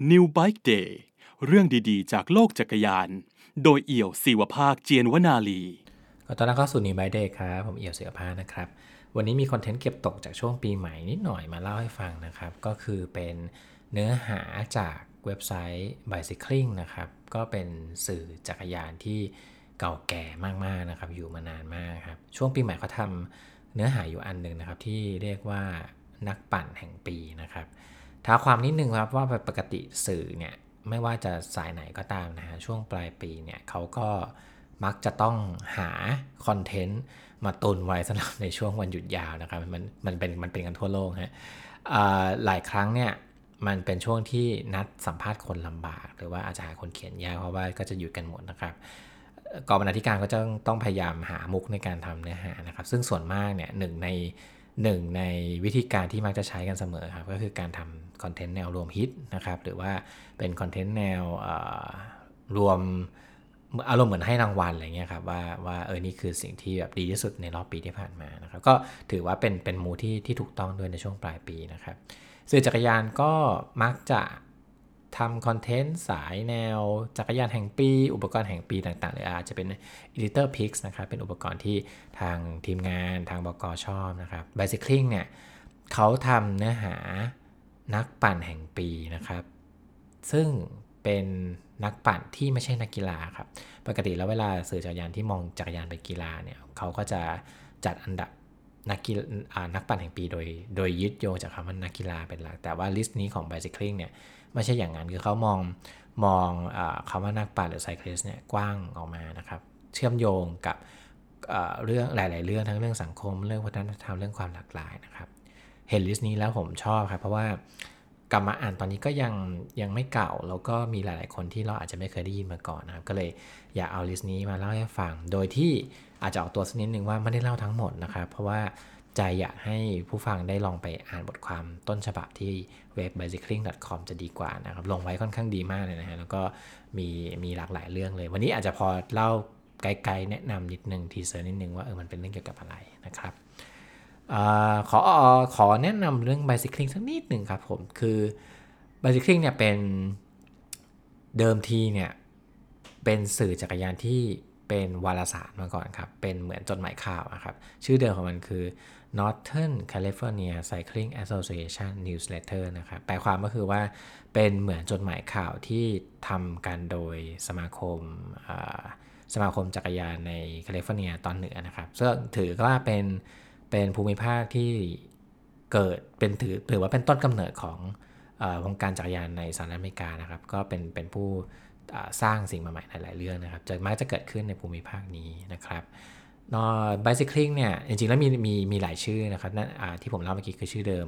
New Bike Day เรื่องดีๆ จากโลกจักรยาน โดยเอี่ยวศิวภาคเจียนวนาลีก็ตอนรับเข้าสู่ New Bike Day ครับผมเอี่ยวเสือผ้านะครับ วันนี้มีคอนเทนต์เก็บตกจากช่วงปีใหม่นิดหน่อยมาเล่าให้ฟังนะครับ ก็คือเป็นเนื้อหาจากเว็บไซต์ Bicycling นะครับ ก็เป็นสื่อจักรยานที่เก่าแก่มากๆนะครับ อยู่มานานมากครับ ช่วงปีใหม่เขาทำเนื้อหาอยู่อันหนึ่งนะครับที่เรียกว่านักปั่นแห่งปีนะครับ ท้าความนิดนึงครับว่าปกติสื่อเนี่ยไม่ว่าจะสายไหนก็ตามนะฮะช่วงปลายปีเนี่ยเขาก็มักจะต้องหาคอนเทนต์มาตุนไว้สำหรับในช่วงวันหยุดยาวนะครับมันมันเป็นมันเป็นกันทั่วโลกฮะหลายครั้งเนี่ยมันเป็นช่วงที่นัดสัมภาษณ์คนลำบาก หรือว่าอาจจะหาคนเขียนยากเพราะว่าก็จะหยุดกันหมดนะครับกองบรรณาธิการก็จะต้องพยายามหามุกในการทำเนื้อหานะครับ ซึ่งส่วนมากเนี่ยหนึ่งใน หนึ่งในวิธีการที่มักจะใช้กันเสมอครับ ก็คือการทำคอนเทนต์แนวรวมฮิตนะครับ หรือว่าเป็นคอนเทนต์แนวรวมอารมณ์เหมือนให้รางวัลอะไรเงี้ยครับว่าว่าเออนี่คือสิ่งที่แบบดีที่สุดในรอบปีที่ผ่านมานะครับ ก็ถือว่าเป็นเป็นมูที่ที่ถูกต้องด้วยในช่วงปลายปีนะครับ สื่อจักรยานก็มักจะ ทำคอนเทนต์สายแนวจักรยานแห่งปี อุปกรณ์แห่งปีต่างๆหรืออาจจะเป็น Editor Picks นะครับเป็นอุปกรณ์ที่ทางทีมงานทางบกชอบนะครับ Bicycling เนี่ยเขาทำเนื้อหานักปั่นแห่งปีนะครับ ซึ่งเป็นนักปั่นที่ไม่ใช่นักกีฬาครับ ปกติแล้วเวลาสื่อจักรยานที่มองจักรยานเป็นกีฬาเนี่ยเขาก็จะจัดอันดับนักกีฬานักปั่นแห่งปีโดย โดยยึดโยงจากคำว่านักกีฬาเป็นหลัก แต่ว่าลิสต์นี้ของ Bicycling เนี่ย ไม่ใช่อย่างนั้นคือเขามองมองอคำว่านักปั่นหรือ cyclist เนี่ยกว้างออกมานะครับ เชื่อมโยงกับเรื่องหลาย ๆ เรื่องทั้งเรื่องสังคม เรื่องวัฒนธรรมเรื่องความหลากหลายนะครับ เห็น list นี้แล้วผมชอบครับเพราะว่ากลับมาอ่านตอนนี้ก็ยังยังไม่เก่า แล้วก็มีหลาย ๆ คนที่เราอาจจะไม่เคยได้ยินมาก่อนนะครับ ก็เลยอยากเอา list นี้มาเล่าให้ฟัง โดยที่อาจจะออกตัวสักนิดนึงว่าไม่ได้เล่าทั้งหมดนะครับ เพราะว่า ใจอยากให้ผู้ฟังได้ลองไปอ่านบทความต้นฉบับที่เว็บ bicycling.com จะดีกว่านะครับลงไว้ค่อนข้างดีมากเลยนะฮะแล้วก็มีมีหลากหลายเรื่องเลย วันนี้อาจจะพอเล่าไกลๆแนะนำนิดนึงทีเซอร์นิดนึงว่าเออมันเป็นเรื่องเกี่ยวกับอะไรนะครับอขอขอแนะนำเรื่อง bicycling สักนิดหนึ่งครับผมคือ bicycling เนี่ยเป็นเดิมทีเนี่ยเป็นสื่อจักรยานที่เป็นวารสารมาก่อนครับ เป็นเหมือนจดหมายข่าวนะครับ ชื่อเดิมของมันคือ Northern California Cycling Association Newsletter นะครับแปลความก็คือว่าเป็นเหมือนจดหมายข่าวที่ทำกันโดยสมาคมสมาคมจักรยานในแคลิฟอร์เนียตอนเหนือนะครับซึ่งถือว่าเป็นเป็นภูมิภาคที่เกิดเป็นถือถือว่าเป็นต้นกำเนิดของวงการจักรยานในสหรัฐอเมริกานะครับ ก็เป็นเป็นผู้สร้างสิ่งใหม่ๆหลายๆเรื่องนะครับจะมักจะเกิดขึ้นในภูมิภาคนี้นะครับ นอ bicycling เนี่ยจริงๆแล้วมีมีมีหลายชื่อนะครับนั่นที่ผมเล่าเมื่อกี้คือชื่อเดิม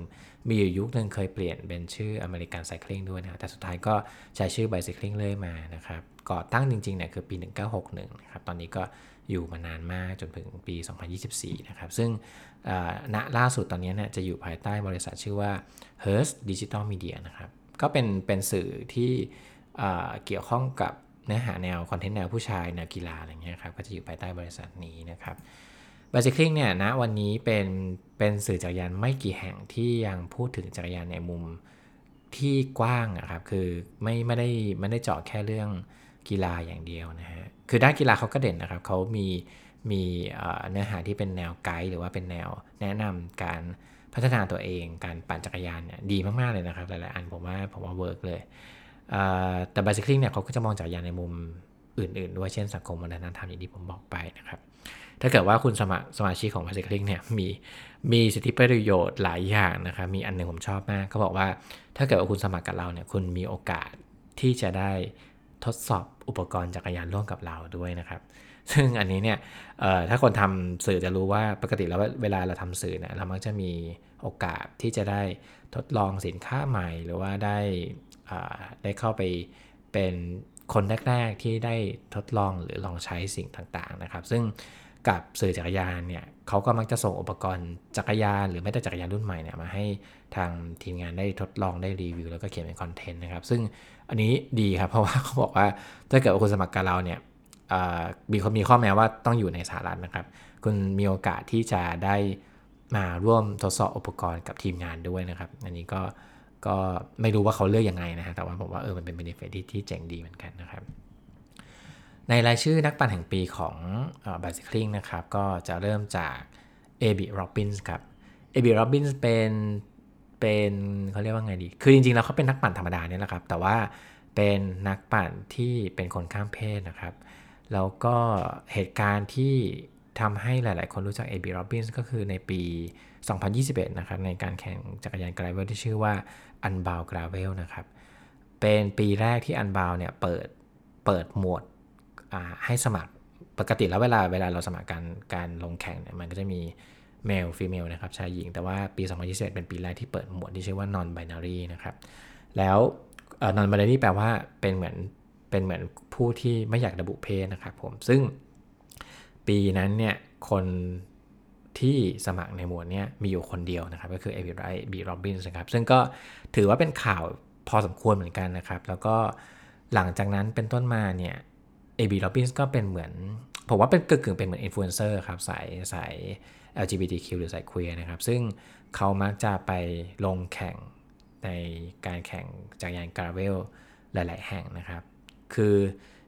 มีอยู่ยุคนึงเคยเปลี่ยนเป็นชื่ออเมริกันไซคลิงด้วยนะแต่สุดท้ายก็ใช้ชื่อ bicycling เลยมานะครับก่อตั้งจริงๆเนี่ยคือปี 1961นะครับตอนนี้ก็อยู่มานานมากจนถึงปี 2024นะครับซึ่งณล่าสุดตอนนี้เนี่ยจะอยู่ภายใต้บริษัทชื่อว่า Hearst Digital Media นะครับก็เป็นเป็นสื่อที่เกี่ยวข้องกับ เนื้อหาแนวคอนเทนต์แนวผู้ชายแนวกีฬาอะไรเงี้ยครับก็จะอยู่ภายใต้บริษัทนี้นะครับ Bicycling เนี่ยนะวันนี้เป็นเป็นสื่อจักรยานไม่กี่แห่งที่ยังพูดถึงจักรยานในมุมที่กว้างนะครับคือไม่ไม่ได้ไม่ได้เจาะแค่เรื่องกีฬาอย่างเดียวนะฮะคือด้านกีฬาเขาก็เด่นนะครับเขามีมีเนื้อหาที่เป็นแนวไกด์หรือว่าเป็นแนวแนะนำการพัฒนาตัวเองการปั่นจักรยานเนี่ยดีมากๆเลยนะครับหลายๆอันผมว่าผมว่า work เลย แต่ bicycling เนี่ยเขาก็จะมองจากรยานในมุมอื่นๆ ด้วยเช่นสังคมวัฒนธรรมอย่างที่ผมบอกไปนะครับ ถ้าเกิดว่าคุณสมาสมาชิกของ bicycling เนี่ยมีมีสิทธิประโยชน์หลายอย่างนะครับมีอันหนึ่งผมชอบมากเขาบอกว่าถ้าเกิดว่าคุณสมัครกับเราเนี่ยคุณมีโอกาสที่จะได้ทดสอบอุปกรณ์จักรยานร่วมกับเราด้วยนะครับ ซึ่งอันนี้เนี่ยถ้าคนทำสื่อจะรู้ว่าปกติแล้วเวลาเราทำสื่อเนี่ยเรามักจะมีโอกาสที่จะได้ทดลองสินค้าใหม่ หรือว่าได้ ได้เข้าไปเป็นคนแรกๆที่ได้ทดลองหรือลองใช้สิ่งต่างๆนะครับ ซึ่งกับสื่อจักรยานเนี่ยเขาก็มักจะส่งอุปกรณ์จักรยาน หรือไม่แต่จักรยานรุ่นใหม่เนี่ยมาให้ทางทีมงานได้ทดลองได้รีวิว แล้วก็เขียนเป็นคอนเทนต์นะครับ ซึ่งอันนี้ดีครับ เพราะว่าเขาบอกว่าถ้าเกิดว่าคุณสมัครกับเราเนี่ยมีมีข้อแม้ว่าต้องอยู่ในสหรัฐนะครับ คุณมีโอกาสที่จะได้มาร่วมทดสอบอุปกรณ์กับทีมงานด้วยนะครับ อันนี้ก็ ก็ไม่รู้ว่าเขาเลือกยังไงนะฮะแต่ว่าผมว่าเออมันเป็น benefit ที่ที่เจ๋งดีเหมือนกันนะครับ ในรายชื่อนักปั่นแห่งปีของบ i ซิคลิงนะครับ ก็จะเริ่มจาก Abi Robins ครับ Abi Robins เป็นเป็นเขาเรียกว่าไงดี คือจริงๆแล้วเขาเป็นนักปั่นธรรมดาเนี่ยแหละครับ แต่ว่าเป็นนักปั่นที่เป็นคนข้ามเพศนะครับ แล้วก็เหตุการณ์ที่ทำให้หลายๆ คนรู้จัก Abi Robins ก็คือในปี 2021 นะครับ ในการแข่งจักรยาน gravel ที่ชื่อว่า Unbound Gravel นะครับ เป็นปีแรกที่ Unbound เนี่ยเปิดเปิดหมวดให้สมัครปกติแล้วเวลาเวลาเราสมัครการการลงแข่งเนี่ยมันก็จะมี male female นะครับชายหญิง แต่ว่าปี 2021 เป็นปีแรกที่เปิดหมวดที่ชื่อว่า non binary นะครับ แล้ว non binary แปลว่าเป็นเหมือนเป็นเหมือนผู้ที่ไม่อยากระบุเพศนะครับผม ซึ่งปีนั้นเนี่ยคน ที่สมัครในหมวดนี้มีอยู่คนเดียวนะครับ ก็คือ Abi Robins นะครับซึ่งก็ถือว่าเป็นข่าวพอสมควรเหมือนกันนะครับ แล้วก็หลังจากนั้นเป็นต้นมาเนี่ย Abi Robins ก็เป็นเหมือน ผมว่าเป็นกึ่งๆเป็นเหมือนอินฟลูเอนเซอร์ครับสายสาย LGBTQ หรือสาย queer นะครับ ซึ่งเขามักจะไปลงแข่งในการแข่งจักรยานกราเวลหลาย ๆ แห่งนะครับ คือ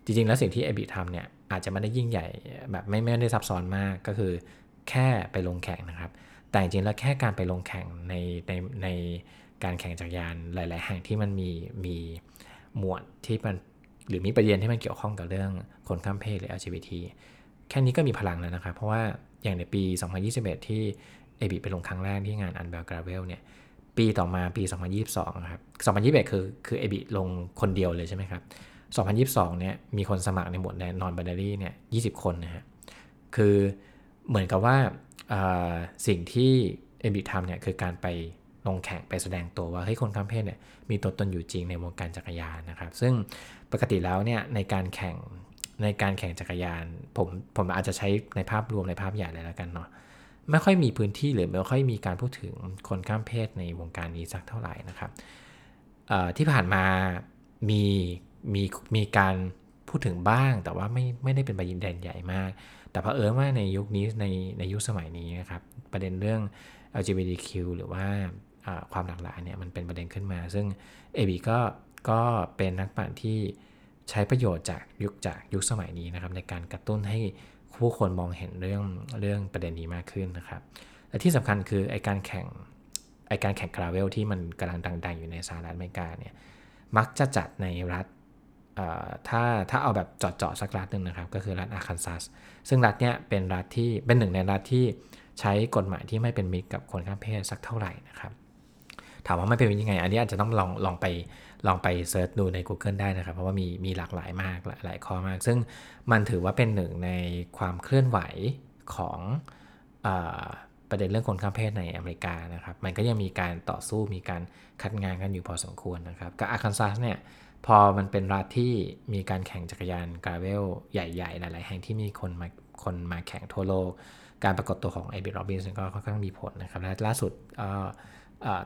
จริง ๆ แล้วสิ่งที่เอบีทำเนี่ยอาจจะไม่ได้ยิ่งใหญ่แบบไม่ไม่ได้ซับซ้อนมากก็คือ แค่ไปลงแข่งนะครับ แต่จริงๆแล้วแค่การไปลงแข่งในในในการแข่งจักรยานหลาย ๆ แห่งที่มันมีมีหมวดที่มันหรือมีประเด็นที่มันเกี่ยวข้องกับเรื่องคนข้ามเพศหรือ LGBT แค่นี้ก็มีพลังแล้วนะครับ เพราะว่าอย่างในปี 2021 ที่เอบีไปลงครั้งแรกที่งานอันเบลกราเวลเนี่ยปีต่อมาปี 2022ครับ2021 คือคือเอบีลงคนเดียวเลยใช่ไหมครับ 2022เนี่ยมีคนสมัครในหมวดแนนอนบันดารี่เนี่ย20 คนนะฮะคือ เหมือนกับว่าสิ่งที่เอมบิทำเนี่ยคือการไปลงแข่งไปแสดงตัวว่าเฮ้ยคนข้ามเพศเนี่ยมีตัวตนอยู่จริงในวงการจักรยานนะครับ ซึ่งปกติแล้วเนี่ยในการแข่งในการแข่งจักรยาน ผมผมอาจจะใช้ในภาพรวมในภาพใหญ่เลยแล้วกันเนาะไม่ค่อยมีพื้นที่หรือไม่ค่อยมีการพูดถึงคนข้ามเพศในวงการนี้สักเท่าไหร่นะครับที่ผ่านมามีมีมีการพูดถึงบ้างแต่ว่าไม่ไม่ได้เป็นประเด็นใหญ่มาก แต่เพอเออว่าในยุคนี้ในในยุคสมัยนี้นะครับประเด็นเรื่อง LGBTQ หรือว่าความหลากหลายเนี่ยมันเป็นประเด็นขึ้นมา ซึ่งเอบีก็ก็เป็นนักปั่นที่ใช้ประโยชน์จากยุคจากยุคสมัยนี้นะครับ ในการกระตุ้นให้ผู้คนมองเห็นเรื่องเรื่องประเด็นนี้มากขึ้นนะครับ และที่สำคัญคือไอการแข่งไอการแข่งกราเวลที่มันกำลังดังๆอยู่ในสหรัฐอเมริกาเนี่ยมักจะจัดในรัฐ ถ้าถ้าเอาแบบจอดๆสักรัฐหนึ่งนะครับ ก็คือรัฐอาคันซัส ซึ่งรัฐเนี้ยเป็นรัฐที่เป็นหนึ่งในรัฐที่ใช้กฎหมายที่ไม่เป็นมิตรกับคนข้ามเพศสักเท่าไหร่นะครับ ถามว่าไม่เป็นยังไง อันนี้อาจจะต้องลองลองไปลองไป search ดูใน Google ได้นะครับ เพราะว่ามีมีหลากหลายมากหลายหลายข้อมาก ซึ่งมันถือว่าเป็นหนึ่งในความเคลื่อนไหวของอประเด็นเรื่องคนข้ามเพศในอเมริกานะครับ มันก็ยังมีการต่อสู้มีการคัดง้างกันอยู่พอสมควรนะครับกับอาคันซัสเนี่ย พอมันเป็นรัฐที่มีการแข่งจักรยาน gravel ใหญ่ๆ หลาย ๆ แห่งที่มีคนมาคนมาแข่งทั่วโลก การปรากฏตัวของ Abi Robins ก็ค่อนข้างมีผลนะครับ และล่าสุด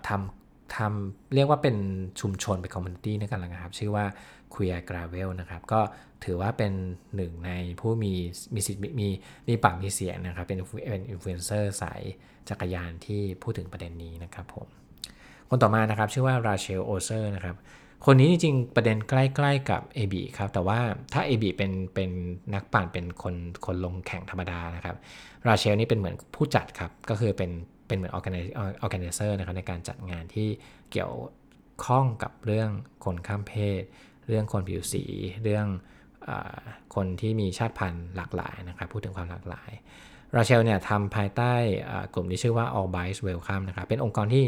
ทำทำเรียกว่าเป็นชุมชนเป็น community ในกันนะครับ ชื่อว่า Queer Gravel นะครับ ก็ถือว่าเป็นหนึ่งในผู้มีมีสิทธิ์มีมีปากมีเสียงนะครับ เป็นเป็นอินฟลูเอนเซอร์สายจักรยานที่พูดถึงประเด็นนี้นะครับผม คนต่อมานะครับชื่อว่า Rachel Olzer นะครับ คนนี้จริงๆ ประเด็นใกล้ๆกับ Abi ครับ แต่ว่าถ้า AB เป็นเป็นนักปั่นเป็นคนคนลงแข่งธรรมดานะครับ Rachel นี่เป็นเหมือนผู้จัดครับ ก็คือเป็นเป็นเหมือน organizer นะครับในการจัดงานที่เกี่ยวข้องกับเรื่องคนข้ามเพศ เรื่องคนผิวสี เรื่องอคนที่มีชาติพันธุ์หลากหลายนะครับ พูดถึงความหลากหลาย Rachel เนี่ยทำภายใต้กลุ่มที่ชื่อว่า All Bikes Welcome นะครับ เป็นองค์กรที่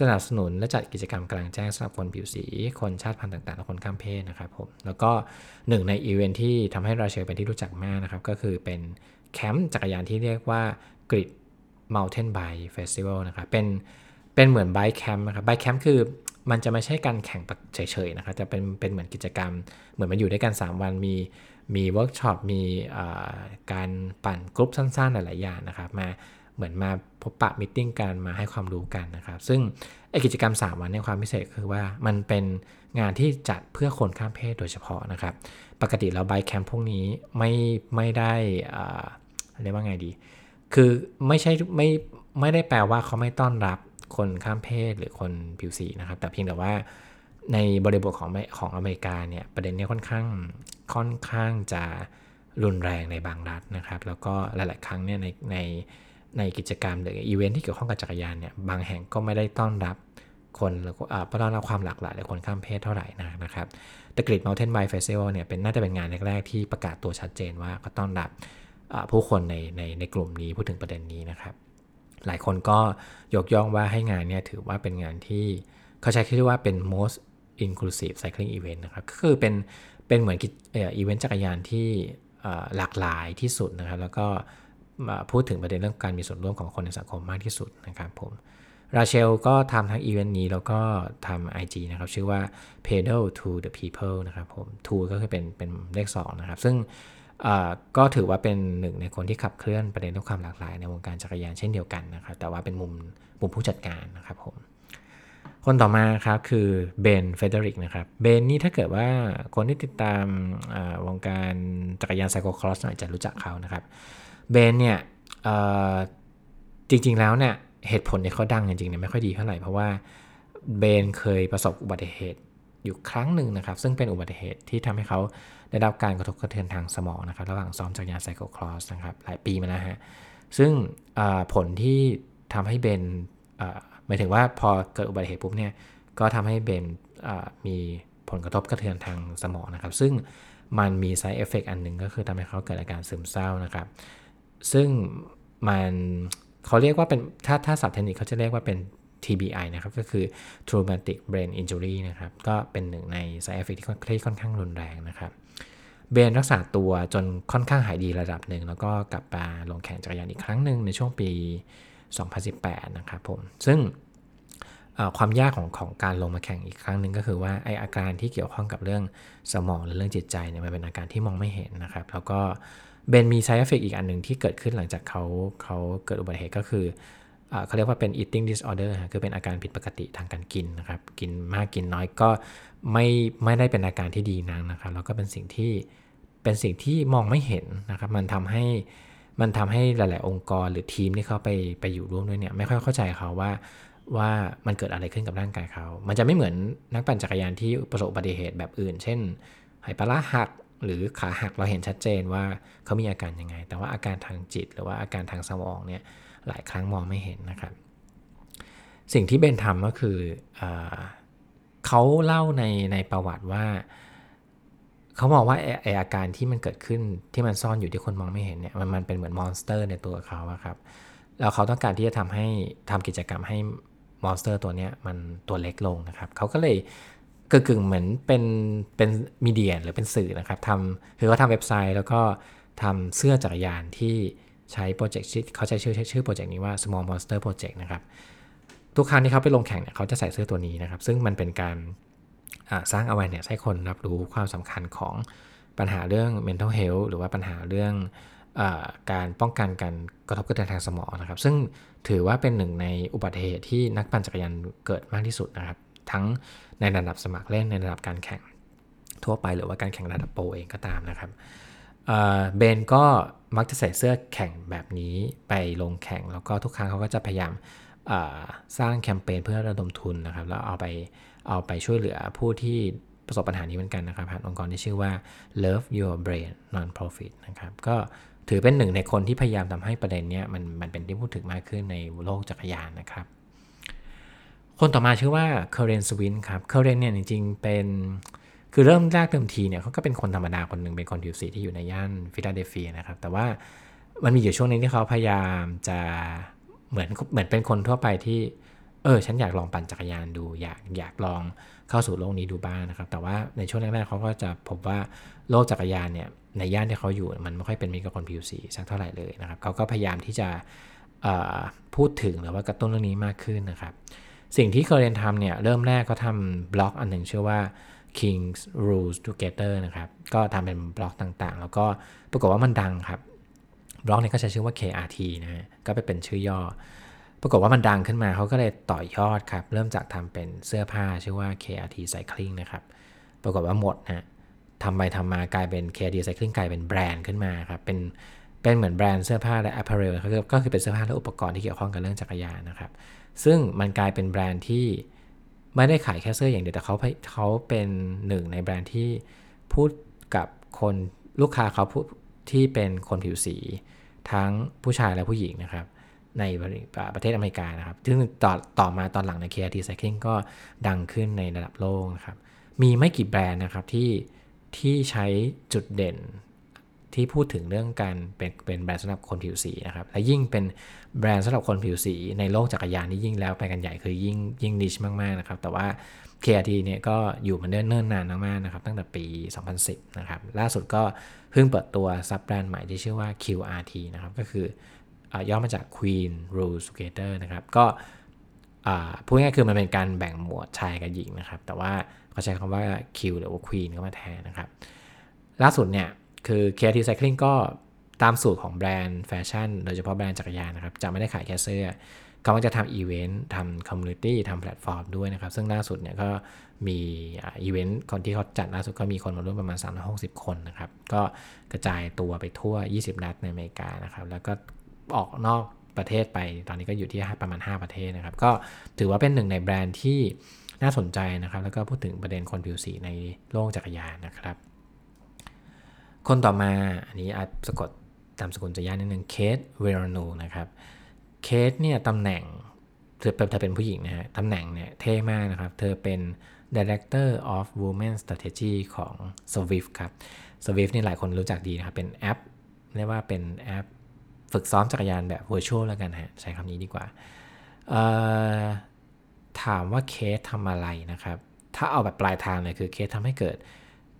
สนับสนุนและจัดกิจกรรมกลางแจ้งสำหรับคนผิวสี คนชาติพันธุ์ต่างๆ และคนข้ามเพศนะครับผม แล้วก็หนึ่งในอีเวนท์ที่ทำให้ Rachel เป็นที่รู้จักมากนะครับ ก็คือเป็นแคมป์จักรยานที่เรียกว่ากริด Mountain Bike Festival นะครับ เป็น เป็นเหมือน bike camp นะครับ bike camp คือมันจะไม่ใช่การแข่งเฉยๆนะครับ จะเป็น เป็นเหมือนกิจกรรม เหมือนมาอยู่ด้วยกัน 3 วัน มี มีเวิร์กช็อป มีการปั่นกรุ๊ปสั้นๆ หลายๆอย่างนะครับ มา เหมือนมาพบปะ meeting กันมาให้ความรู้กันนะครับ ซึ่งไอกิจกรรม 3 วันในความพิเศษคือว่ามันเป็นงานที่จัดเพื่อคนข้ามเพศโดยเฉพาะนะครับ ปกติแล้วไบแคมป์พวกนี้ไม่ไม่ได้เรียกว่าไงดี คือไม่ใช่ไม่ไม่ได้แปลว่าเขาไม่ต้อนรับคนข้ามเพศหรือคนผิวสีนะครับ แต่เพียงแต่ว่าในบริบทของของอเมริกาเนี่ยประเด็นนี้ค่อนข้างค่อนข้างจะรุนแรงในบางรัฐนะครับ แล้วก็หลาย ๆ ครั้งเนี่ยในใน ในกิจกรรมหรืออีเวนท์ที่เกี่ยวข้องกับจักรยานเนี่ยบางแห่งก็ไม่ได้ต้อนรับคนแล้วก็ต้อนรับความหลากหลายในคนข้ามเพศเท่าไหร่นะครับแต่กรีด Mountain Bike Festival เนี่ยเป็นน่าจะเป็นงานแรก ๆ ที่ประกาศตัวชัดเจนว่าก็ต้อนรับผู้คนในในในกลุ่มนี้พูดถึงประเด็นนี้นะครับหลายคนก็ยกย่องว่าให้งานเนี่ยถือว่าเป็นงานที่เขาใช้ชื่อว่าเป็น most inclusive cycling event นะครับก็คือเป็นเป็นเหมือนอีเวนต์จักรยานที่หลากหลายที่สุดนะครับแล้วก็ พูดถึงประเด็นเรื่องการมีส่วนร่วมของคนในสังคมมากที่สุดนะครับผมราเชลก็ทำทั้งอีเวนต์นี้แล้วก็ทำ IG นะครับ ชื่อว่า pedal to the people นะครับผม to ก็คือเป็นเป็นเลข2นะครับ ซึ่งก็ถือว่าเป็นหนึ่งในคนที่ขับเคลื่อนประเด็นเรื่องความหลากหลายในวงการจักรยานเช่นเดียวกันนะครับ แต่ว่าเป็นมุมมุมผู้จัดการนะครับผม คนต่อมาครับคือBen Frederick นะครับ เบนนี่ถ้าเกิดว่าคนที่ติดตามวงการจักรยาน cyclocross หน่อยจะรู้จักเขานะครับ เบนเนี่ยจริง ๆ แล้วเนี่ยเหตุผลที่เขาดังจริงๆเนี่ยไม่ค่อยดีเท่าไหร่เพราะว่าเบนเคยประสบอุบัติเหตุอยู่ครั้งหนึ่งนะครับ ซึ่งเป็นอุบัติเหตุที่ทำให้เขาได้รับการกระทบกระเทือนทางสมองนะครับ ระหว่างซ้อมจักรยาน cyclocross นะครับ หลายปีมาแล้วฮะ ซึ่งผลที่ทำให้เบนหมายถึงว่าพอเกิดอุบัติเหตุปุ๊บเนี่ย ก็ทำให้เบนมีผลกระทบกระเทือนทางสมองนะครับ ซึ่งมันมี side effect อันหนึ่งก็คือทำให้เขาเกิดอาการซึมเศร้านะครับ ซึ่งมันเขาเรียกว่าเป็นถ้าถ้าศัพท์เทคนิคเขาจะเรียกว่าเป็น TBI นะครับ ก็คือ traumatic brain injury นะครับ ก็เป็นหนึ่งใน side effect ที่ค่อนข้างรุนแรงนะครับ เบนรักษาตัวจนค่อนข้างหายดีระดับหนึ่ง แล้วก็กลับมาลงแข่งจักรยานอีกครั้งหนึ่งในช่วงปี 2018 นะครับผม ซึ่งความยากของของการลงมาแข่งอีกครั้งหนึ่งก็คือว่าไออาการที่เกี่ยวข้องกับเรื่องสมองหรือเรื่องจิตใจเนี่ยมันเป็นอาการที่มองไม่เห็นนะครับ แล้วก็ เบนมี side effect อีกอันหนึ่งที่เกิดขึ้นหลังจากเขาเขาเกิดอุบัติเหตุก็คือเขาเรียกว่าเป็น eating disorder คือเป็นอาการผิดปกติทางการกินนะครับ กินมากกินน้อยก็ไม่ไม่ได้เป็นอาการที่ดีนักนะครับ แล้วก็เป็นสิ่งที่เป็นสิ่งที่มองไม่เห็นนะครับ มันทำให้มันทำให้หลาย ๆ องค์กรหรือทีมที่เขาไปไปอยู่ร่วมด้วยเนี่ยไม่ค่อยเข้าใจเขาว่าว่ามันเกิดอะไรขึ้นกับร่างกายเขา มันจะไม่เหมือนนักปั่นจักรยานที่ประสบอุบัติเหตุแบบอื่น เช่นไหปลาหัก หรือขาหักเราเห็นชัดเจนว่าเขามีอาการยังไง แต่ว่าอาการทางจิต หรือว่าอาการทางสมองเนี่ยหลายครั้งมองไม่เห็นนะครับ สิ่งที่เบนทำก็คืออเขาเล่าในในประวัติว่าเขามองว่าไอ้อาการที่มันเกิดขึ้นที่มันซ่อนอยู่ที่คนมองไม่เห็นเนี่ยมันมันเป็นเหมือน monster ในตัวเขาครับแล้วเขาต้องการที่จะทำให้ทำกิจกรรมให้ monster ตัวนี้มันตัวเล็กลงนะครับเขาก็เลย กึ่งเหมือนเป็นเป็น media หรือเป็นสื่อนะครับทำคือเขาทำเว็บไซต์ แล้วก็ทำเสื้อจักรยานที่ใช้โปรเจกต์เขาใช้ชื่อชื่อโปรเจกต์นี้ว่า small monster project นะครับทุกครั้งที่เขาไปลงแข่งเนี่ยเขาจะใส่เสื้อตัวนี้นะครับ ซึ่งมันเป็นการสร้าง awareness ให้คนรับรู้ความสำคัญของปัญหาเรื่อง mental health หรือว่าปัญหาเรื่องอการป้องกันการกระทบกระเทือนทางสมองนะครับ ซึ่งถือว่าเป็นหนึ่งในอุบัติเหตุที่นักปั่นจักรยานเกิดมากที่สุดนะครับ ทั้งในระดับสมัครเล่นในระดับการแข่งทั่วไปหรือว่าการแข่งระดับโปรเองก็ตามนะครับเบนก็มักจะใส่เสื้อแข่งแบบนี้ไปลงแข่ง แล้วก็ทุกครั้งเขาก็จะพยายามสร้างแคมเปญเพื่อระดมทุนนะครับแล้วเอาไปเอาไปช่วยเหลือผู้ที่ประสบปัญหานี้เหมือนกันนะครับผ่านองค์กรที่ชื่อว่า Love Your Brain Non-Profit นะครับก็ถือเป็นหนึ่งในคนที่พยายามทำให้ประเด็นนี้มันมันเป็นที่พูดถึงมากขึ้นในโลกจักรยานนะครับ คนต่อมาชื่อว่าเคอร์เรนสวินครับเคอร์เรนเนี่ยจริงๆ เป็นคือเริ่มแรกเดิมทีเนี่ยเขาก็เป็นคนธรรมดาคนหนึ่งเป็นคนผิวสีที่อยู่ในย่านฟิลาเดลเฟียนะครับ แต่ว่ามันมีอยู่ช่วงนึงที่เขาพยายามจะเหมือนเหมือนเป็นคนทั่วไปที่ เออ ฉันอยากลองปั่นจักรยานดู อยากอยากลองเข้าสู่โลกนี้ดูบ้างนะครับ แต่ว่าในช่วงแรกๆเขาก็จะพบว่าโลกจักรยานเนี่ยในย่านที่เขาอยู่มันไม่ค่อยเป็นมิตรกับคนผิวสีสักเท่าไหร่เลยนะครับเขาก็พยายามที่จะพูดถึงหรือว่ากระตุ้นเรื่องนี้มากขึ้นนะครับ สิ่งที่เคอร์เรนทำเนี่ยเริ่มแรกก็ทำบล็อกอันหนึ่งชื่อว่า King's Rules Together นะครับ ก็ทำเป็นบล็อกต่างๆ แล้วก็ปรากฏว่ามันดังครับ บล็อกนี้ก็ใช้ชื่อว่า KRT นะฮะ ก็ไปเป็นชื่อย่อ ปรากฏว่ามันดังขึ้นมาเขาก็เลยต่อยอดครับ เริ่มจากทำเป็นเสื้อผ้าชื่อว่า KRT Cycling นะครับ ปรากฏว่าหมดนะทำไปทำมากลายเป็น KRT Cycling กลายเป็นแบรนด์ขึ้นมาครับ เป็น เป็นเหมือนแบรนด์เสื้อผ้าและ apparel ก็คือเป็นเสื้อผ้าและอุปกรณ์ที่เกี่ยวข้องกับเรื่องจักรยานนะครับ ซึ่งมันกลายเป็นแบรนด์ที่ไม่ได้ขายแค่เสื้ออย่างเดียวแต่เขาเขาเป็นหนึ่งในแบรนด์ที่พูดกับคนลูกค้าเขาที่เป็นคนผิวสี ทั้งผู้ชายและผู้หญิงนะครับ ในประเทศอเมริกานะครับ ซึ่งต่อต่อมาตอนหลังใน KRT Cycling ก็ดังขึ้นในระดับโลกนะครับ มีไม่กี่แบรนด์นะครับที่ที่ใช้จุดเด่น ที่พูดถึงเรื่องการเป็นเป็นแบรนด์สำหรับคนผิวสีนะครับ และยิ่งเป็นแบรนด์สำหรับคนผิวสีในโลกจักรยานนี่ยิ่งแล้วไปกันใหญ่คือยิ่งยิ่งนิชมากๆนะครับ แต่ว่า KRT เนี่ยก็อยู่มาเนิ่นนานมากๆนะครับ ตั้งแต่ปี 2010 นะครับ ล่าสุดก็เพิ่งเปิดตัวซับแบรนด์ใหม่ที่ชื่อว่า QRT นะครับ ก็คือย่อมาจาก Queen Rules Together นะครับ ก็พูดง่ายๆคือมันเป็นการแบ่งหมวดชายกับหญิงนะครับ แต่ว่าเขาใช้คำว่า Q หรือว่า Queen ก็มาแทนนะครับ ล่าสุดเนี่ย คือ KRT Cycling ก็ตามสูตรของแบรนด์แฟชั่น โดยเฉพาะแบรนด์จักรยานนะครับ จะไม่ได้ขายแค่เสื้อ เขาจะทำอีเวนต์ทำ community ทำแพลตฟอร์มด้วยนะครับ ซึ่งล่าสุดเนี่ยก็มีอีเวนต์คนที่เขาจัดล่าสุดก็มีคนมาร่วมประมาณ 360 คนนะครับ ก็กระจายตัวไปทั่ว 20 รัฐในอเมริกานะครับ แล้วก็ออกนอกประเทศไป ตอนนี้ก็อยู่ที่ประมาณ 5 ประเทศนะครับ ก็ถือว่าเป็นหนึ่งในแบรนด์ที่น่าสนใจนะครับ แล้วก็พูดถึงประเด็นคนผิวสีในโลกจักรยานนะครับ คนต่อมาอันนี้อาจสะกดตามสกุลจะยากนิดนึงเคสเวโรนูนะครับเคสเนี่ยตำแหน่งเธอเธอเป็นผู้หญิงนะฮะตำแหน่งเนี่ยเท่มากนะครับ เธอเป็น Director of Women Strategy ของ Swift ครับ Swift นี่หลายคนรู้จักดีนะครับ เป็นแอปเรียกว่าเป็นแอปฝึกซ้อมจักรยานแบบ virtual แล้วกันฮะ ใช้คำนี้ดีกว่า ถามว่าเคททำอะไรนะครับ ถ้าเอาแบบปลายทางเลยคือเคททำให้เกิด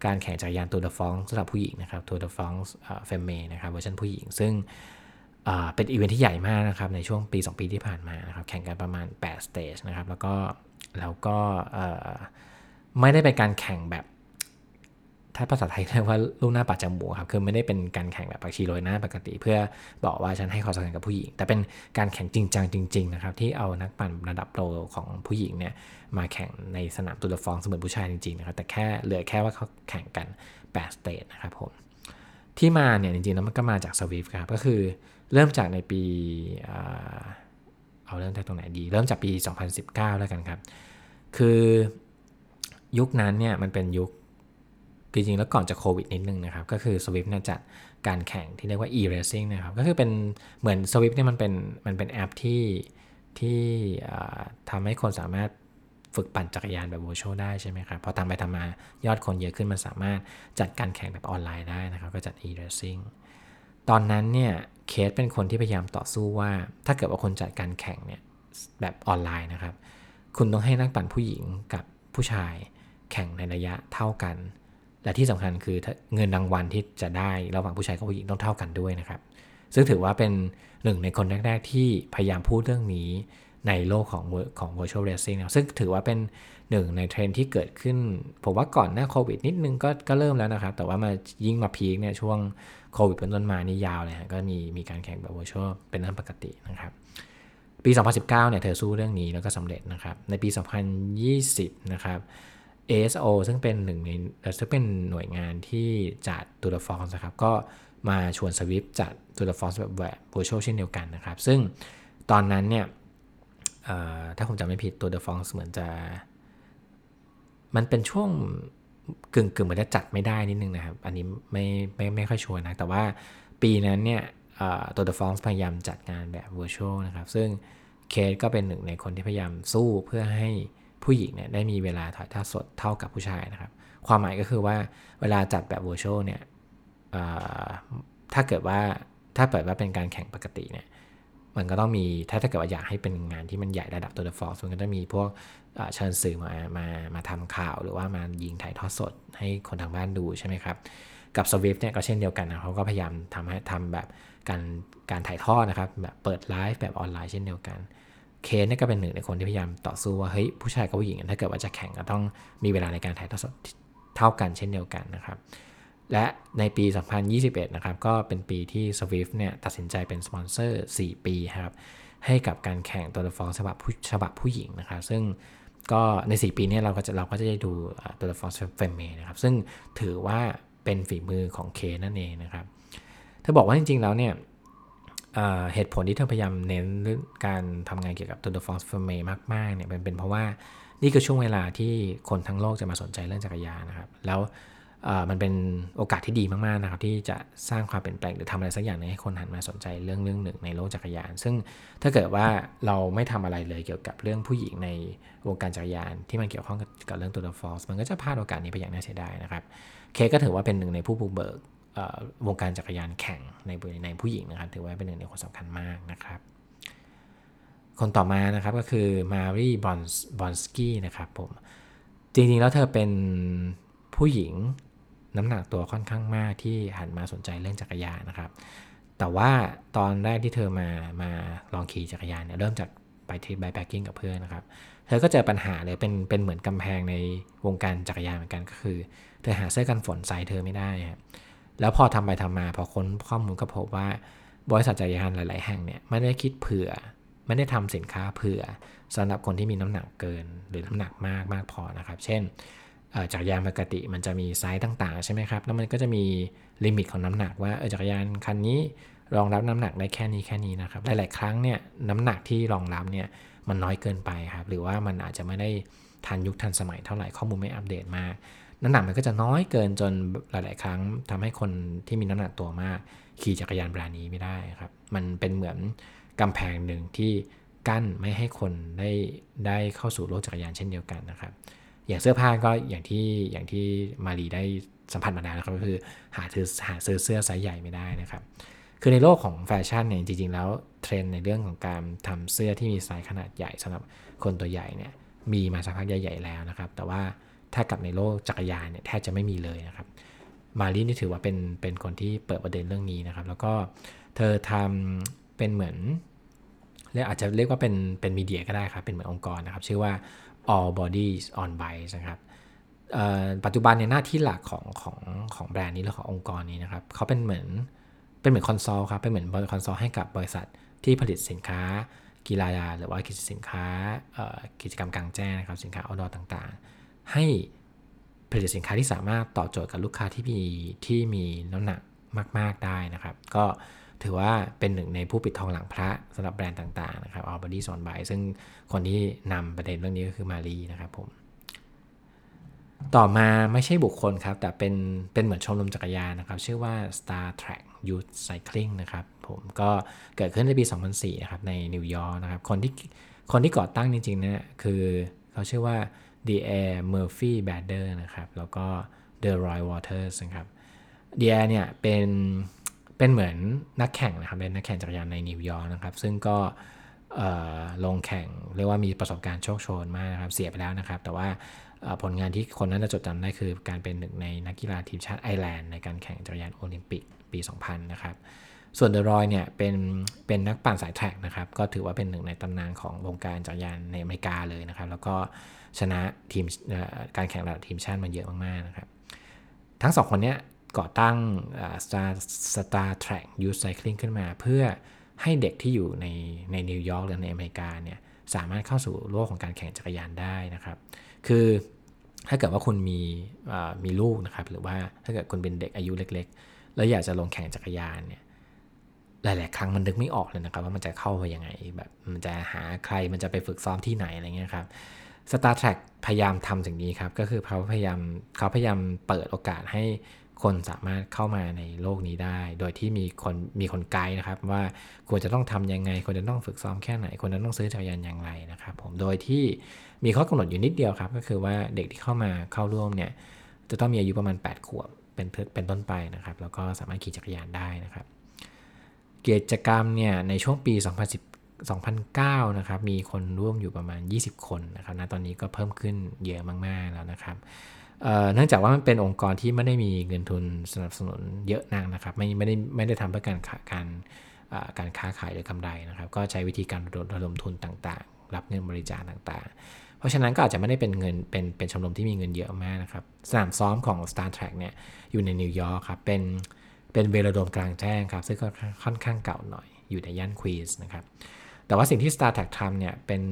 การแข่งจักรยาน Tour de France สำหรับผู้หญิงนะครับ Tour de France Femmes นะครับเวอร์ชันผู้หญิง ซึ่งเป็นอีเวนท์ที่ใหญ่มากนะครับในช่วงปี 2 ปีที่ผ่านมานะครับแข่งกันประมาณ8 stage นะครับแล้วก็แล้วก็ไม่ได้เป็นการแข่งแบบ ถ้าภาษาไทยเรียกว่าลูบหน้าปะจมูกครับ คือไม่ได้เป็นการแข่งแบบผักชีโรยหน้าปกติ เพื่อบอกว่าฉันให้ความสำคัญกับผู้หญิง แต่เป็นการแข่งจริงจังจริงๆนะครับที่เอานักปั่นระดับโปรของผู้หญิงเนี่ยมาแข่งในสนามตูดฟองเสมือนผู้ชายจริงๆนะครับแต่แค่เหลือแค่ว่าเขาแข่งกัน8สเตจนะครับผมที่มาเนี่ยจริงๆแล้วมันก็มาจากสวิฟครับก็คือเริ่มจากในปีเอาเริ่มจากตรงไหนดี เริ่มจากปี 2019 แล้วกันครับ คือยุคนั้นเนี่ยมันเป็นยุค คือจริงแล้วก่อนจะโควิดนิดนึงนะครับ ก็คือ Swift เนี่ยจัดการแข่งที่เรียกว่า e-racing นะครับ ก็คือเป็นเหมือน Swift เนี่ยมันเป็นมันเป็นแอปที่ที่ทำให้คนสามารถฝึกปั่นจักรยานแบบ virtual ได้ใช่ไหมครับ พอทำไปทำมายอดคนเยอะขึ้นมันสามารถจัดการแข่งแบบออนไลน์ได้นะครับ ก็จัด e-racing ตอนนั้นเนี่ยเคสเป็นคนที่พยายามต่อสู้ว่า ถ้าเกิดว่าคนจัดการแข่งเนี่ยแบบออนไลน์นะครับ คุณต้องให้นักปั่นผู้หญิงกับผู้ชายแข่งในระยะเท่ากัน และที่สำคัญคือเงินรางวัลที่จะได้ระหว่างผู้ชายกับผู้หญิงต้องเท่ากันด้วยนะครับ ซึ่งถือว่าเป็นหนึ่งในคนแรก ๆ ที่พยายามพูดเรื่องนี้ในโลกของของ virtual racing นะซึ่งถือว่าเป็นหนึ่งในเทรนที่เกิดขึ้น ผมว่าก่อนหน้าโควิดนิดนึงก็ก็เริ่มแล้วนะครับ แต่ว่ามายิ่งมาพีคเนี่ยช่วงโควิดเป็นต้นมานี่ยาวเลยฮะก็มีมีการแข่งแบบ virtual เป็นเรื่องปกตินะครับ ปี 2019 เนี่ยเธอสู้เรื่องนี้แล้วก็สำเร็จนะครับ ในปี 2020 นะครับ ASO ซึ่งเป็นหนึ่งในซึ่งเป็นหน่วยงานที่จัดตูร์ฟอนส์นะครับ ก็มาชวนสวิฟจัดตูร์ฟอนส์แบบแบบ virtual เช่นเดียวกันนะครับ ซึ่งตอนนั้นเนี่ยถ้าผมจำไม่ผิดตัวเดอะฟองเหมือนจะ มันเป็นช่วงกึ่งกึ่งเหมือนจะจัดไม่ได้นิดนึงนะครับ อันนี้ไม่ไม่ไม่ค่อยชัวร์นะ แต่ว่าปีนั้นเนี่ยตัวเดอะฟองพยายามจัดงานแบบ virtual นะครับ ซึ่งเคสก็เป็นหนึ่งในคนที่พยายามสู้เพื่อให้ ผู้หญิงเนี่ยได้มีเวลาถ่ายทอดสดเท่ากับผู้ชายนะครับ ความหมายก็คือว่าเวลาจัดแบบ virtual เนี่ยถ้าเกิดว่าถ้าเปิดว่าเป็นการแข่งปกติเนี่ยมันก็ต้องมีถ้าถ้าเกิดว่าอยากให้เป็นงานที่มันใหญ่ระดับตัวเดอะฟอร์สมันก็ต้องมีพวกเชิญสื่อมามามาทำข่าว หรือว่ามายิงถ่ายทอดสดให้คนทางบ้านดูใช่ไหมครับ กับ Zwift เนี่ยก็เช่นเดียวกันนะเขาก็พยายามทำให้ทำแบบการการถ่ายทอดนะครับแบบเปิดไลฟ์แบบออนไลน์เช่นเดียวกัน เคทเนี่ยก็เป็นหนึ่งในคนที่พยายามต่อสู้ว่าเฮ้ยผู้ชายกับผู้หญิงถ้าเกิดว่าจะแข่งก็ต้องมีเวลาในการถ่ายทอดสดเท่ากันเช่นเดียวกันนะครับ และในปี 2021 นะครับ ก็เป็นปีที่ Zwift เนี่ยตัดสินใจเป็นสปอนเซอร์ 4 ปีครับให้กับการแข่ง Tour de France ฉบับผู้ฉบับผู้หญิงนะครับ ซึ่งก็ใน 4 ปีนี้เราก็จะเราก็จะได้ดูตัวละครเฟมเมนะครับ ซึ่งถือว่าเป็นฝีมือของเคนั่นเองนะครับถ้าบอกว่าจริงๆแล้วเนี่ย เหตุผลที่เธอพยายามเน้นเรื่องการทำงานเกี่ยวกับ Tour de France f e r m e มากๆเนี่ยเป็นเป็นเพราะว่านี่คือช่วงเวลาที่คนทั้งโลกจะมาสนใจเรื่องจักรยานนะครับ แล้วมันเป็นโอกาสที่ดีมากๆนะครับ ที่จะสร้างความเปลี่ยนแปลงหรือทำอะไรสักอย่างนึงให้คนหันมาสนใจเรื่องเรื่องหนึ่งในโลกจักรยาน ซึ่งถ้าเกิดว่าเราไม่ทำอะไรเลยเกี่ยวกับเรื่องผู้หญิงในวงการจักรยาน ที่มันเกี่ยวข้องกับเรื่อง Tour de France มันก็จะพลาดโอกาสนี้ไปอย่างน่าเสียดายนะครับ เคทก็ถือว่าเป็นหนึ่งในผู้บุกเบิก วงการจักรยานแข่งในในผู้หญิงนะครับถือว่าเป็นหนึ่งในคนสำคัญมากนะครับ คนต่อมานะครับก็คือ Marley Blonsky นะครับผมจริงๆแล้วเธอเป็นผู้หญิงน้ำหนักตัวค่อนข้างมากที่หันมาสนใจเรื่องจักรยานนะครับ แต่ว่าตอนแรกที่เธอมามาลองขี่จักรยานเนี่ยเริ่มจากไปทริป bikepacking กับเพื่อนนะครับ เธอก็เจอปัญหาเลยเป็นเป็นเหมือนกำแพงในวงการจักรยานเหมือนกันก็คือ เธอหาเสื้อกันฝนไซส์เธอไม่ได้ครับ แล้วพอทำไปทำมาพอค้นข้อมูลก็พบว่าบริษัทจักรยานหลาย ๆ แห่งเนี่ยไม่ได้คิดเผื่อ ไม่ได้ทำสินค้าเผื่อสำหรับคนที่มีน้ำหนักเกิน หรือน้ำหนักมากมากพอนะครับ เช่นจักรยานปกติมันจะมีไซส์ต่าง ๆ ใช่ไหมครับ แล้วมันก็จะมีลิมิตของน้ำหนักว่าจักรยานคันนี้รองรับน้ำหนักได้แค่นี้แค่นี้นะครับ หลาย ๆ ครั้งเนี่ยน้ำหนักที่รองรับเนี่ยมันน้อยเกินไปครับ หรือว่ามันอาจจะไม่ได้ทันยุคทันสมัยเท่าไหร่ข้อมูลไม่อัปเดตมาก น้ำหนักมันก็จะน้อยเกินจนหลาย ๆ ครั้งทำให้คนที่มีน้ำหนักตัวมาก ขี่จักรยานแบรนด์นี้ไม่ได้ครับ มันเป็นเหมือนกำแพงหนึ่งที่กั้นไม่ให้คนได้ได้เข้าสู่โลกจักรยานเช่นเดียวกันนะครับ อย่างเสื้อผ้าก็อย่างที่อย่างที่มารีได้สัมผัสมานานแล้วครับก็คือหาซื้อหาซื้อเสื้อไซส์ใหญ่ไม่ได้นะครับ คือในโลกของแฟชั่นเนี่ยจริง ๆ แล้วเทรนด์ในเรื่องของการทำเสื้อที่มีไซส์ขนาดใหญ่สำหรับคนตัวใหญ่เนี่ยมีมาสักพักใหญ่ ๆ แล้วนะครับ แต่ว่า ถ้ากับในโลกจักรยานเนี่ยแทบจะไม่มีเลยนะครับ มารีนี่ถือว่าเป็นเป็นคนที่เปิดประเด็นเรื่องนี้นะครับ แล้วก็เธอทำเป็นเหมือนเรียกอาจจะเรียกว่าเป็นเป็น media ก็ได้ครับ เป็นเหมือนองค์กรนะครับ ชื่อว่า All Bodies on Bikes นะครับปัจจุบันในหน้าที่หลักของของของแบรนด์นี้หรือขององค์กรนี้นะครับเขาเป็นเหมือนเป็นเหมือน consult ครับ เป็นเหมือน consult ให้กับบริษัทที่ผลิตสินค้ากีฬาหรือว่ากิจสินค้ากิจกรรมกลางแจ้งนะครับ สินค้า outdoor ต่างๆ ให้ผลิตสินค้าที่สามารถตอบโจทย์กับลูกค้าที่มีที่มีน้ำหนักมาก ๆ ได้นะครับ ก็ถือว่าเป็นหนึ่งในผู้ปิดทองหลังพระสำหรับแบรนด์ต่างๆนะครับ All Bodies on Bikes ซึ่งคนที่นำประเด็นเรื่องนี้ก็คือมารีนะครับผม ต่อมาไม่ใช่บุคคลครับ แต่เป็นเป็นเหมือนชมรมจักรยานนะครับ ชื่อว่า Star Track Youth Cycling นะครับผมก็เกิดขึ้นในปี 2004 นะครับ ในนิวยอร์กนะครับ คนที่คนที่ก่อตั้งจริงๆเนี่ยคือเขาชื่อว่า Deirdre Murphy Bader นะครับ แล้วก็ The Roy Waters นะครับ The Air เนี่ยเป็นเป็นเหมือนนักแข่งนะครับ เป็นนักแข่งจักรยานในนิวยอร์กนะครับ ซึ่งก็ลงแข่งเรียกว่ามีประสบการณ์โชกโชนมากนะครับ เสียไปแล้วนะครับ แต่ว่าผลงานที่คนนั้นจะจดจำได้คือการเป็นหนึ่งในนักกีฬาทีมชาติไอร์แลนด์ในการแข่งจักรยานโอลิมปิกปี 2000 นะครับ ส่วนเดอะรอยเนี่ยเป็นเป็นนักปั่นสาย track นะครับ ก็ถือว่าเป็นหนึ่งในตำนานของวงการจักรยานในอเมริกาเลยนะครับ แล้วก็ชนะทีมการแข่งระดับทีมชาติมาเยอะมากๆนะครับ ทั้งสองคนนี้ก่อตั้ง Star Star Trek Youth Cycling ขึ้นมาเพื่อให้เด็กที่อยู่ในในนิวยอร์กหรือในอเมริกาเนี่ยสามารถเข้าสู่โลกของการแข่งจักรยานได้นะครับ คือถ้าเกิดว่าคุณมีมีลูกนะครับ หรือว่าถ้าเกิดคุณเป็นเด็กอายุเล็ก ๆ แล้วอยากจะลงแข่งจักรยานเนี่ย หลาย ๆ ครั้งมันนึกไม่ออกเลยนะครับ ว่ามันจะเข้าไปยังไงแบบมันจะหาใครมันจะไปฝึกซ้อมที่ไหนอะไรเงี้ยครับ Star Trek พยายามทำสิ่งนี้ครับ ก็คือเขาพยายามเขาพยายามเปิดโอกาสให้คนสามารถเข้ามาในโลกนี้ได้ โดยที่มีคนมีคนไกด์นะครับ ว่าควรจะต้องทำยังไงควรจะต้องฝึกซ้อมแค่ไหนควรจะต้องซื้อจักรยานอย่างไรนะครับผมโดยที่มีข้อกำหนดอยู่นิดเดียวครับ ก็คือว่าเด็กที่เข้ามาเข้าร่วมเนี่ยจะต้องมีอายุประมาณ 8 ขวบเป็นเป็นต้นไปนะครับ แล้วก็สามารถขี่จักรยานได้นะครับ กิจกรรมเนี่ยในช่วงปี 2010 2009 นะครับ มีคนร่วมอยู่ประมาณ 20 คนนะครับณตอนนี้ก็เพิ่มขึ้นเยอะมาก ๆ แล้วนะครับเนื่องจากว่ามันเป็นองค์กรที่ไม่ได้มีเงินทุนสนับสนุนเยอะนักนะครับ ไม่ไม่ได้ไม่ได้ทำเพื่อการการการค้าขายหรือกำไรนะครับ ก็ใช้วิธีการระดมทุนต่างๆ รับเงินบริจาคต่างๆ เพราะฉะนั้นก็อาจจะไม่ได้เป็นเงินเป็นเป็นชมรมที่มีเงินเยอะมากนะครับ สนามซ้อมของ Star Trek เนี่ยอยู่ในนิวยอร์กครับเป็น เป็นเวลาโดมกลางแจ้งครับ ซึ่งก็ค่อนข้างเก่าหน่อยอยู่ในย่านควีนส์นะครับ แต่ว่าสิ่งที่ Star Trek ทำเนี่ยเป็น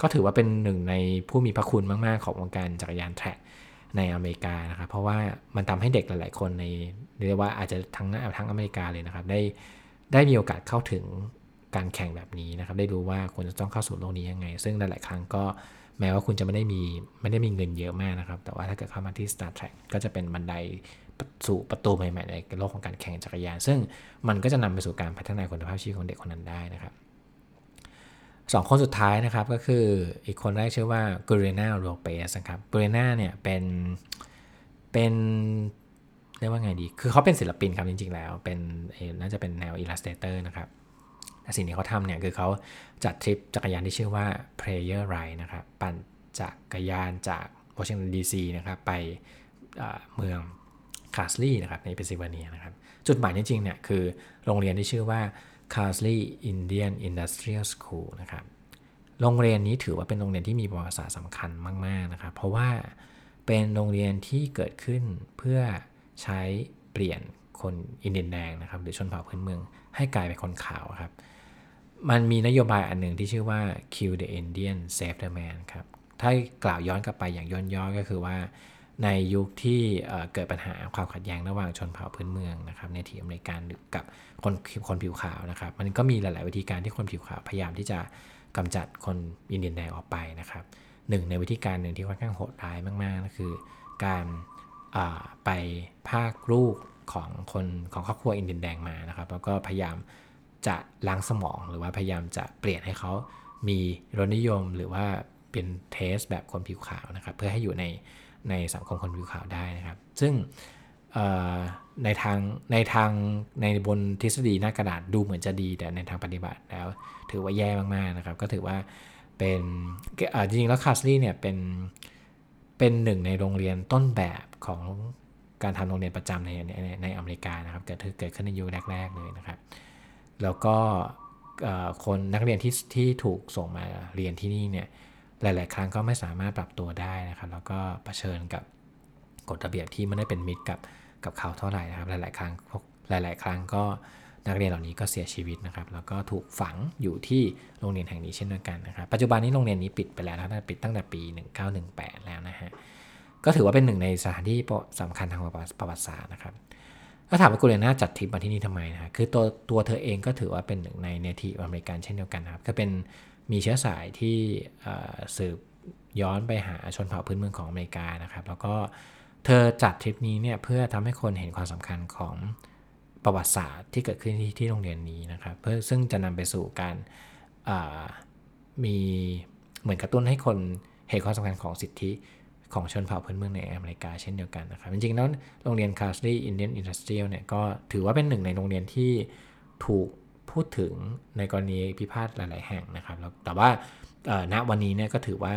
ก็ถือว่าเป็นหนึ่งในผู้มีพระคุณมาก ๆ ของวงการจักรยานแทร็กในอเมริกานะครับ เพราะว่ามันทำให้เด็กหลาย ๆ คนในเรียกว่าอาจจะทั้งทั้งอเมริกาเลยนะครับ ได้ได้มีโอกาสเข้าถึงการแข่งแบบนี้นะครับ ได้รู้ว่าควรจะต้องเข้าสู่โลกนี้ยังไง ซึ่งหลาย ๆ ครั้งก็แม้ว่าคุณจะไม่ได้มีไม่ได้มีเงินเยอะมากนะครับ แต่ว่าถ้าเกิดเข้ามาที่ Star Track ก็จะเป็นบันได สู่ประตูใหม่ๆในโลกของการแข่งจักรยาน ซึ่งมันก็จะนำไปสู่การพัฒนาคุณภาพชีวิตของเด็กคนนั้นได้นะครับสองคนสุดท้ายนะครับก็คืออีกคนแรกชื่อว่ากูเรนาโรเปสนะครับกูเรนาเนี่ยเป็นเป็นเรียกว่าไงดี คือเขาเป็นศิลปินครับจริงๆแล้ว เป็นน่าจะเป็นแนว illustrator นะครับสิ่งที่เขาทำเนี่ยคือเขาจัดทริปจักรยานที่ชื่อว่า Prayer Ride นะครับ ปั่นจักรยานจากวอชิงตันดีซีนะครับ ไปเมือง Carlisle นะครับในเพนซิลเวเนียนะครับ จุดหมายจริงๆเนี่ยคือโรงเรียนที่ชื่อว่า c a s l e y Indian Industrial School นะครับ โรงเรียนนี้ถือว่าเป็นโรงเรียนที่มีประวัติศาสตร์สำคัญมาก ๆ นะครับ เพราะว่าเป็นโรงเรียนที่เกิดขึ้นเพื่อใช้เปลี่ยนคนอินเดียนแดงนะครับ หรือชนเผ่าพื้นเมือง ให้กลายเป็นคนขาวครับ มันมีนโยบายอันหนึ่งที่ชื่อว่า kill the Indian save the man ครับ ถ้ากล่าวย้อนกลับไปอย่างย่นย่อก็คือว่า ในยุคที่เกิดปัญหาความขัดแย้งระหว่างชนเผ่าพื้นเมืองนะครับในทีอเมริกันกับคนคนผิวขาวนะครับ มันก็มีหลาย ๆ วิธีการที่คนผิวขาวพยายามที่จะกำจัดคนอินเดียนแดงออกไปนะครับหนึ่งในวิธีการหนึ่งที่ค่อนข้างโหดร้ายมากๆก็คือการไปภาคลูกของคนของครอบครัวอินเดียนแดงมานะครับ แล้วก็พยายามจะล้างสมองหรือว่าพยายามจะเปลี่ยนให้เขามีรสนิยมหรือว่าเป็นเทสแบบคนผิวขาวนะครับ เพื่อให้อยู่ใน ในสังคมคนผิวขาวได้นะครับ ซึ่งในทางในทางในบนทฤษฎีหน้ากระดาษดูเหมือนจะดี แต่ในทางปฏิบัติแล้วถือว่าแย่มากๆนะครับ ก็ถือว่าเป็นจริงๆแล้วคาสลี่เนี่ยเป็นเป็นหนึ่งในโรงเรียนต้นแบบของการทำโรงเรียนประจำในในในอเมริกานะครับเกิดเกิดขึ้นในยุคแรก ๆ เลยนะครับ แล้วก็คนนักเรียนที่ที่ถูกส่งมาเรียนที่นี่เนี่ย หลาย ๆ ครั้งก็ไม่สามารถปรับตัวได้นะครับ แล้วก็เผชิญกับกฎระเบียบที่ไม่ได้เป็นมิตรกับกับเขาเท่าไหร่นะครับ หลาย ๆ ครั้งหลาย ๆ ครั้งก็นักเรียนเหล่านี้ก็เสียชีวิตนะครับ แล้วก็ถูกฝังอยู่ที่โรงเรียนแห่งนี้เช่นเดียวกันนะครับ ปัจจุบันนี้โรงเรียนนี้ปิดไปแล้วนะปิดตั้งแต่ปี 1918 แล้วนะฮะ ก็ถือว่าเป็นหนึ่งในสถานที่สำคัญทางประวัติศาสตร์นะครับก็ถามว่ากูเรน่าจัดทริปมาที่นี่ทำไมนะคือตัวตัวเธอเองก็ถือว่าเป็นหนึ่งในเนทีฟอเมริกันเช่นเดียวกันนะครับ ก็เป็น มีเชื้อสายที่สืบย้อนไปหาชนเผ่าพื้นเมืองของอเมริกานะครับ แล้วก็เธอจัดทริปนี้เนี่ยเพื่อทำให้คนเห็นความสำคัญของประวัติศาสตร์ที่เกิดขึ้นที่ที่โรงเรียนนี้นะครับ เพื่อซึ่งจะนำไปสู่การมีเหมือนกระตุ้นให้คนเห็นความสำคัญของสิทธิของชนเผ่าพื้นเมืองในอเมริกาเช่นเดียวกันนะครับ จริงๆแล้วโรงเรียน Carlisle Indian Industrial เนี่ยก็ถือว่าเป็นหนึ่งในโรงเรียนที่ถูก พูดถึงในกรณีพิพาทหลาย ๆ แห่งนะครับแล้วแต่ว่าณวันนี้เนี่ยก็ถือว่า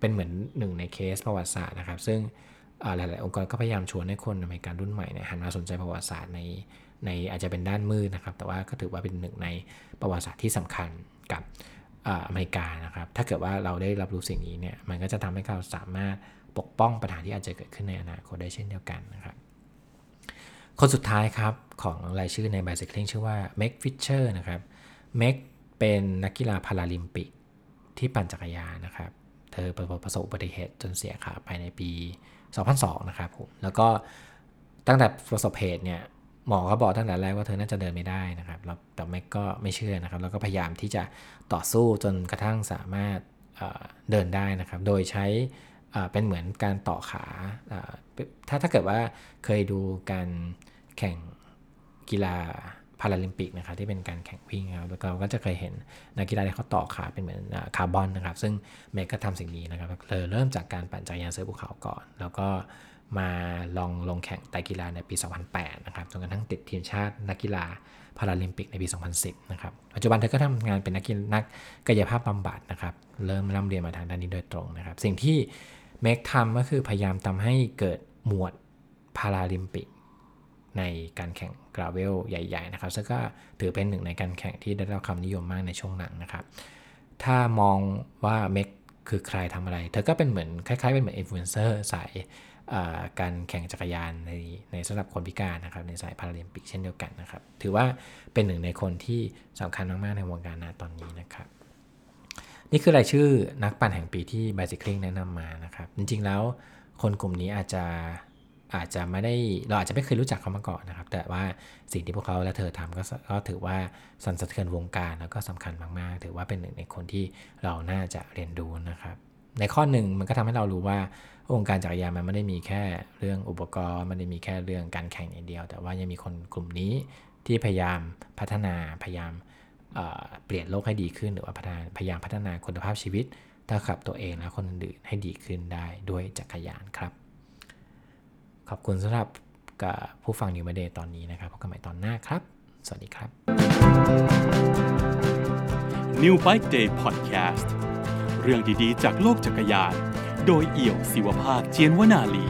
เป็นเหมือนหนึ่งในเคสประวัติศาสตร์นะครับ ซึ่งหลาย ๆ องค์กรก็พยายามชวนให้คนอเมริกันรุ่นใหม่เนี่ยหันมาสนใจประวัติศาสตร์ในในอาจจะเป็นด้านมืดนะครับ แต่ว่าก็ถือว่าเป็นหนึ่งในประวัติศาสตร์ที่สำคัญกับอเมริกานะครับ ถ้าเกิดว่าเราได้รับรู้สิ่งนี้เนี่ยมันก็จะทำให้เราสามารถปกป้องปัญหาที่อาจจะเกิดขึ้นในอนาคตได้เช่นเดียวกันนะครับ คนสุดท้ายครับ ของรายชื่อใน Bicycling ชื่อว่า Meg Fisher นะครับ Meg เป็นนักกีฬาพาราลิมปิกที่ปั่นจักรยานนะครับ เธอประสบอุบัติเหตุจนเสียขาไปในปี 2002 นะครับผม แล้วก็ตั้งแต่ประสบเหตุเนี่ยหมอก็บอกตั้งแต่แรกว่าเธอน่าจะเดินไม่ได้นะครับ แล้วแต่แม็กก็ไม่เชื่อนะครับ แล้วก็พยายามที่จะต่อสู้จนกระทั่งสามารถเดินได้นะครับ โดยใช้ เป็นเหมือนการต่อขา ถ้าถ้าเกิดว่าเคยดูการแข่งกีฬาพาราลิมปิกนะครับที่เป็นการแข่งวิ่งครับแล้วเราก็จะเคยเห็นนักกีฬาที่เขาต่อขาเป็นเหมือนคาร์บอนนะครับ ซึ่ง Meg ก็ทำสิ่งนี้นะครับเลยเริ่มจากการปั่นจักรยานเสือภูเขาก่อน แล้วก็มาลองลงแข่งไตรกีฬาในปี 2008 นะครับจนกระทั่งติดทีมชาตินักกีฬาพาราลิมปิกในปี 2010 นะครับ ปัจจุบันเธอก็ทำงานเป็นนักกีฬานักกายภาพบำบัดนะครับ เริ่มร่ำเรียนมาทางด้านนี้โดยตรงนะครับ สิ่งที่ Meg ทำก็คือพยายามทำให้เกิดหมวดพาราลิมปิก ในการแข่ง gravel ใหญ่ ๆ นะครับซึ่งก็ถือเป็นหนึ่งในการแข่งที่ได้รับความนิยมมากในช่วงหลังนะครับ ถ้ามองว่า Meg คือใครทำอะไร เธอก็เป็นเหมือนคล้ายๆ เป็นเหมือนอินฟลูเอนเซอร์สายการแข่งจักรยานในในสำหรับคนพิการนะครับในสายพาราลิมปิกเช่นเดียวกันนะครับ ถือว่าเป็นหนึ่งในคนที่สำคัญมากๆในวงการ ณ ตอนนี้นะครับ นี่คือรายชื่อนักปั่นแห่งปีที่ Bicycling แนะนำมานะครับ จริงๆแล้วคนกลุ่มนี้อาจจะอาจจะไม่ได้เราอาจจะไม่เคยรู้จักเขามาก่อนนะครับ แต่ว่าสิ่งที่พวกเขาและเธอทำก็ก็ถือว่าสั่นสะเทือนวงการแล้วก็สำคัญมากๆ ถือว่าเป็นหนึ่งในคนที่เราน่าจะเรียนรู้นะครับในข้อหนึ่งมันก็ทำให้เรารู้ว่าวงการจักรยานมันไม่ได้มีแค่เรื่องอุปกรณ์มันไม่ได้มีแค่เรื่องการแข่งอย่างเดียว แต่ว่ายังมีคนกลุ่มนี้ที่พยายามพัฒนาพยายาม เปลี่ยนโลกให้ดีขึ้น หรือว่าพยายามพัฒนาคุณภาพชีวิต ถ้าขับตัวเองและคนอื่นให้ดีขึ้นได้ด้วยจักรยานครับ ขอบคุณสำหรับกับผู้ฟังนิวมาเดย์ตอนนี้นะครับพบกันใหม่ตอนหน้าครับ สวัสดีครับ New Bike Day Podcast เรื่องดีๆ จากโลกจักรยาน โดยเอี่ยวศิวภาคเจียนวนาลี